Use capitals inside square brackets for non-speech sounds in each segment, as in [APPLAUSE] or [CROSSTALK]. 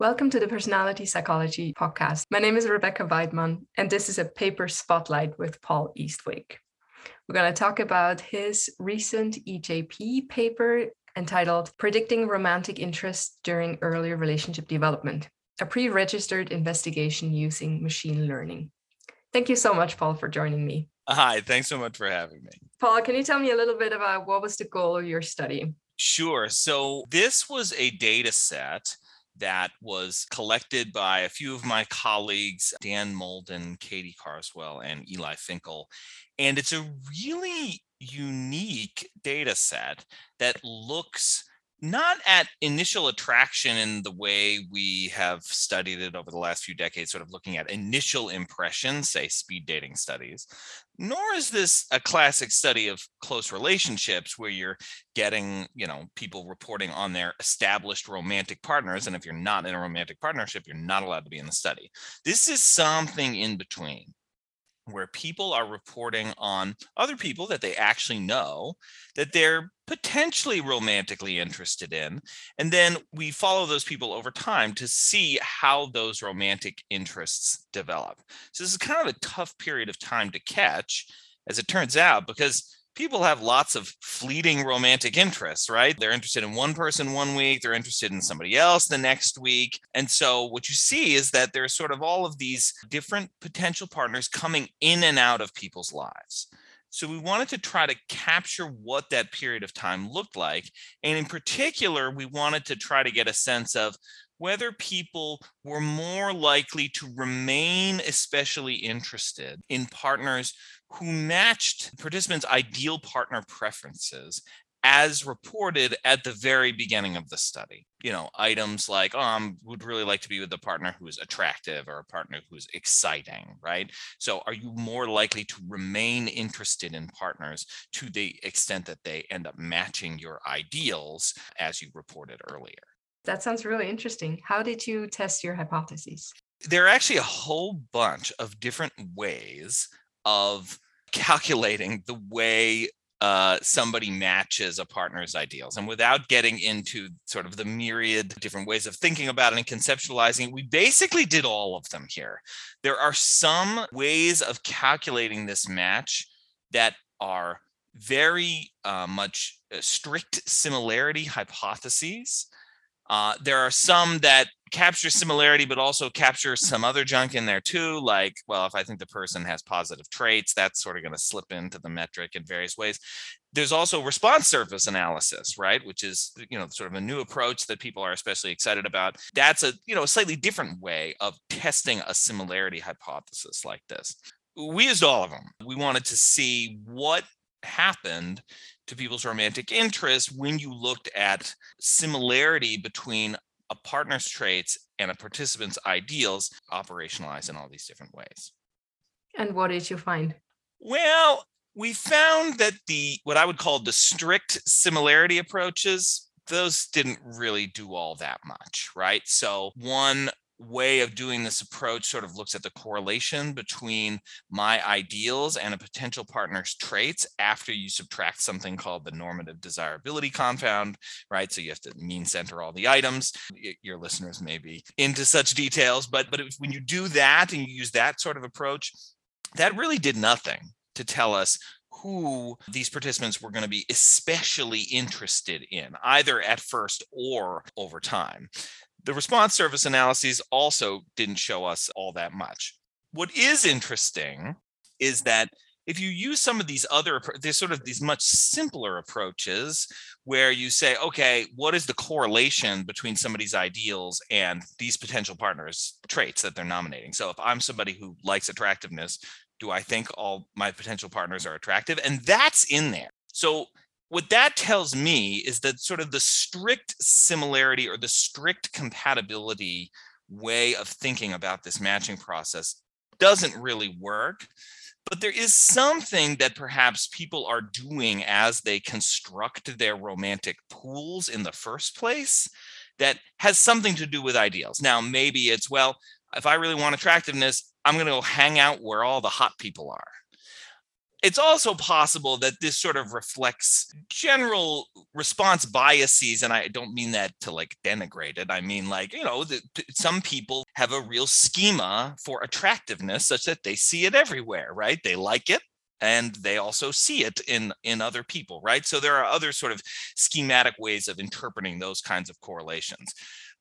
Welcome to the Personality Psychology Podcast. My name is Rebecca Weidman, and this is a paper spotlight with Paul Eastwick. We're going to talk about his recent EJP paper entitled Predicting Romantic Interest During Early Relationship Development, a pre registered investigation using machine learning. Thank you so much, Paul, for joining me. Hi, thanks so much for having me. Paul, can you tell me a little bit about what was the goal of your study? Sure. So, this was a data set that was collected by a few of my colleagues, Dan Molden, Katie Carswell, and Eli Finkel. And it's a really unique data set that looks not at initial attraction in the way we have studied it over the last few decades, sort of looking at initial impressions, say speed dating studies, nor is this a classic study of close relationships where you're getting, you know, people reporting on their established romantic partners. And if you're not in a romantic partnership, you're not allowed to be in the study. This is something in between where people are reporting on other people that they actually know that they're potentially romantically interested in. And then we follow those people over time to see how those romantic interests develop. So this is kind of a tough period of time to catch, as it turns out, because people have lots of fleeting romantic interests, right? They're interested in one person one week, they're interested in somebody else the next week. And so what you see is that there's sort of all of these different potential partners coming in and out of people's lives. So we wanted to try to capture what that period of time looked like. And in particular, we wanted to try to get a sense of whether people were more likely to remain especially interested in partners who matched participants' ideal partner preferences as reported at the very beginning of the study. You know, items like, oh, I would really like to be with a partner who is attractive or a partner who's exciting, right? So, are you more likely to remain interested in partners to the extent that they end up matching your ideals as you reported earlier? That sounds really interesting. How did you test your hypotheses? There are actually a whole bunch of different ways of calculating the way uh, somebody matches a partner's ideals. And without getting into sort of the myriad different ways of thinking about it and conceptualizing it, we basically did all of them here. There are some ways of calculating this match that are very uh, much uh, strict similarity hypotheses. Uh, there are some that capture similarity, but also capture some other junk in there too. Like, well, if I think the person has positive traits, that's sort of going to slip into the metric in various ways. There's also response surface analysis, right? Which is, you know, sort of a new approach that people are especially excited about. That's a, you know, a slightly different way of testing a similarity hypothesis like this. We used all of them. We wanted to see what happened to people's romantic interests when you looked at similarity between a partner's traits and a participant's ideals operationalized in all these different ways. And what did you find? Well, we found that the what I would call the strict similarity approaches, those didn't really do all that much, right? So one way of doing this approach sort of looks at the correlation between my ideals and a potential partner's traits after you subtract something called the normative desirability confound, right? So you have to mean center all the items. Your listeners may be into such details, but but when you do that and you use that sort of approach, that really did nothing to tell us who these participants were going to be especially interested in, either at first or over time. The response surface analyses also didn't show us all that much. What is interesting is that if you use some of these other there's sort of these much simpler approaches where you say okay what is the correlation between somebody's ideals and these potential partners traits that they're nominating? So if i'm somebody who likes attractiveness do i think all my potential partners are attractive? And that's in there. So what that tells me is that sort of the strict similarity or the strict compatibility way of thinking about this matching process doesn't really work. But there is something that perhaps people are doing as they construct their romantic pools in the first place that has something to do with ideals. Now, maybe it's, well, if I really want attractiveness, I'm going to go hang out where all the hot people are it's also possible that this sort of reflects general response biases and i don't mean that to like denigrate it. I mean like you know the, some people have a real schema for attractiveness such that they see it everywhere right? They like it and they also see it in in other people right? So there are other sort of schematic ways of interpreting those kinds of correlations.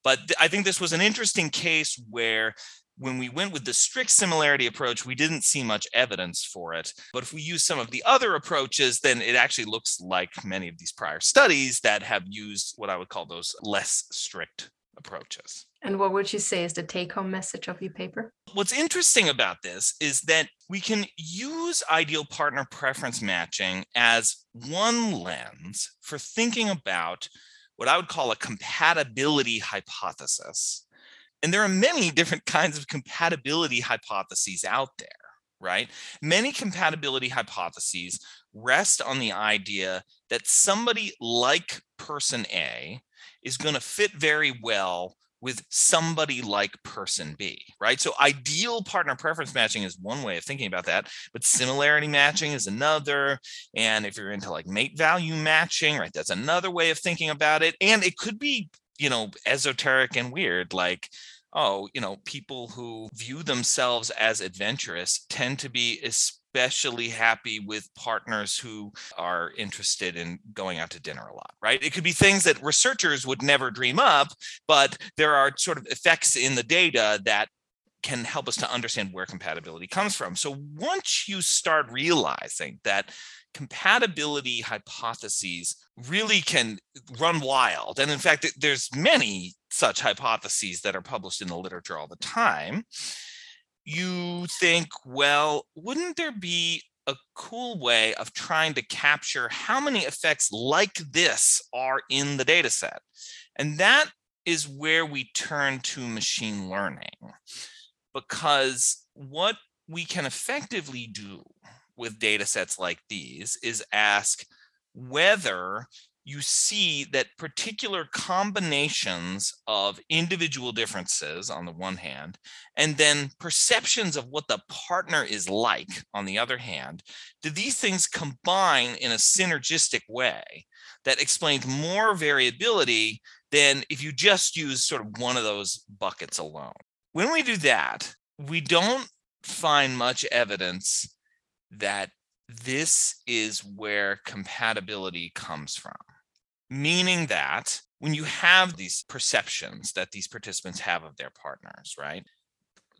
But i think this was an interesting case where when we went with the strict similarity approach, we didn't see much evidence for it. But if we use some of the other approaches, then it actually looks like many of these prior studies that have used what I would call those less strict approaches. And what would you say is the take home message of your paper? What's interesting about this is that we can use ideal partner preference matching as one lens for thinking about what I would call a compatibility hypothesis and there are many different kinds of compatibility hypotheses out there, right? Many compatibility hypotheses rest on the idea that somebody like person A is going to fit very well with somebody like person B, right? So ideal partner preference matching is one way of thinking about that, but similarity matching is another. And if you're into like mate value matching, right, that's another way of thinking about it. And it could be you know, esoteric and weird, like, oh, you know, people who view themselves as adventurous tend to be especially happy with partners who are interested in going out to dinner a lot, right? It could be things that researchers would never dream up, but there are sort of effects in the data that can help us to understand where compatibility comes from. So once you start realizing that compatibility hypotheses really can run wild. And in fact, there's many such hypotheses that are published in the literature all the time. You think, well, wouldn't there be a cool way of trying to capture how many effects like this are in the data set? And that is where we turn to machine learning. Because what we can effectively do with data sets like these is ask whether you see that particular combinations of individual differences on the one hand, and then perceptions of what the partner is like on the other hand, do these things combine in a synergistic way that explains more variability than if you just use sort of one of those buckets alone? When we do that, we don't find much evidence that this is where compatibility comes from. Meaning that when you have these perceptions that these participants have of their partners, right?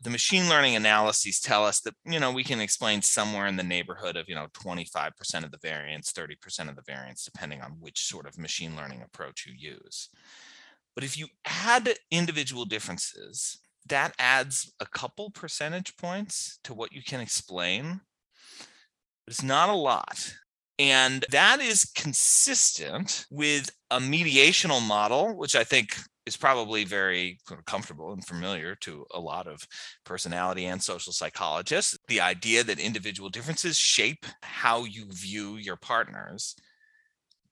The machine learning analyses tell us that, you know, we can explain somewhere in the neighborhood of, you know, 25% of the variance, 30% of the variance, depending on which sort of machine learning approach you use. But if you add individual differences, that adds a couple percentage points to what you can explain it's not a lot. And that is consistent with a mediational model, which I think is probably very comfortable and familiar to a lot of personality and social psychologists. The idea that individual differences shape how you view your partners.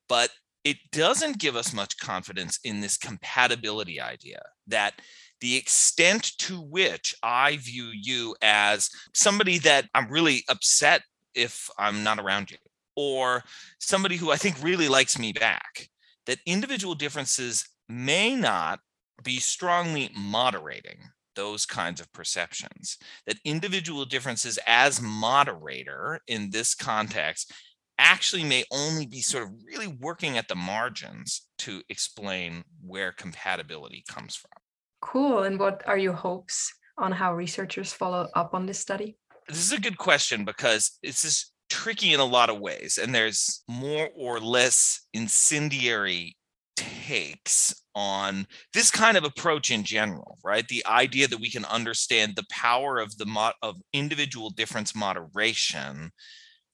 But it doesn't give us much confidence in this compatibility idea that the extent to which I view you as somebody that I'm really upset if I'm not around you, or somebody who I think really likes me back, that individual differences may not be strongly moderating those kinds of perceptions. That individual differences as moderator in this context actually may only be sort of really working at the margins to explain where compatibility comes from. Cool. And what are your hopes on how researchers follow up on this study? this is a good question because it's just tricky in a lot of ways and there's more or less incendiary takes on this kind of approach in general right the idea that we can understand the power of the mo- of individual difference moderation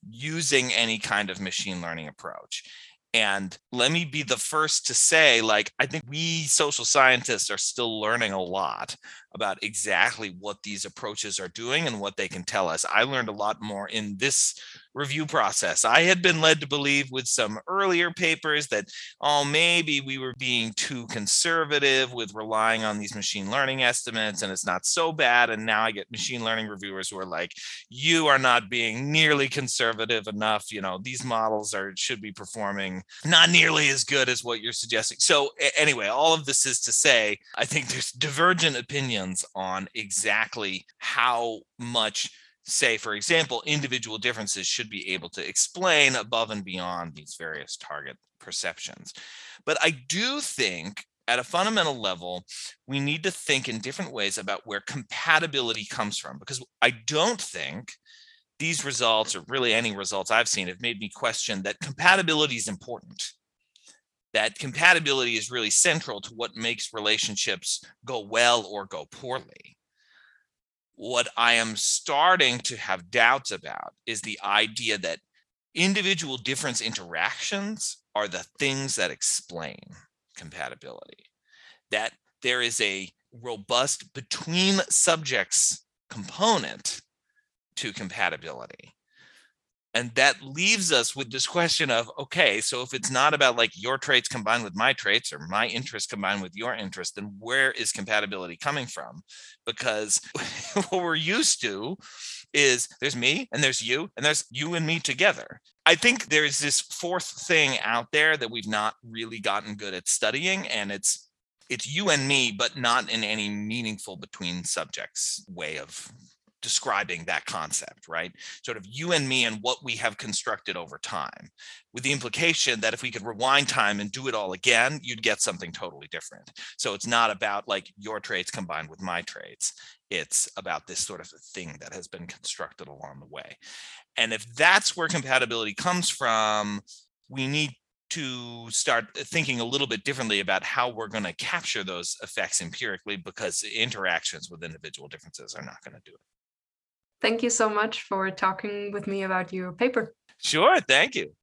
using any kind of machine learning approach and let me be the first to say, like, I think we social scientists are still learning a lot about exactly what these approaches are doing and what they can tell us. I learned a lot more in this review process. I had been led to believe with some earlier papers that, oh, maybe we were being too conservative with relying on these machine learning estimates and it's not so bad. And now I get machine learning reviewers who are like, you are not being nearly conservative enough. You know, these models are should be performing not nearly as good as what you're suggesting. So anyway, all of this is to say, I think there's divergent opinions on exactly how much say, for example, individual differences should be able to explain above and beyond these various target perceptions. But I do think at a fundamental level, we need to think in different ways about where compatibility comes from, because I don't think these results, or really any results I've seen, have made me question that compatibility is important. That compatibility is really central to what makes relationships go well or go poorly what I am starting to have doubts about is the idea that individual difference interactions are the things that explain compatibility. That there is a robust between subjects component to compatibility and that leaves us with this question of okay so if it's not about like your traits combined with my traits or my interests combined with your interest then where is compatibility coming from? Because [LAUGHS] what we're used to is there's me and there's you and there's you and me together. I think there's this fourth thing out there that we've not really gotten good at studying and it's it's you and me but not in any meaningful between subjects way of describing that concept, right? Sort of you and me and what we have constructed over time, with the implication that if we could rewind time and do it all again, you'd get something totally different. So it's not about like your traits combined with my traits. It's about this sort of thing that has been constructed along the way. And if that's where compatibility comes from, we need to start uh, thinking a little bit differently about how we're going to capture those effects empirically because interactions with individual differences are not going to do it. Thank you so much for talking with me about your paper. Sure. Thank you.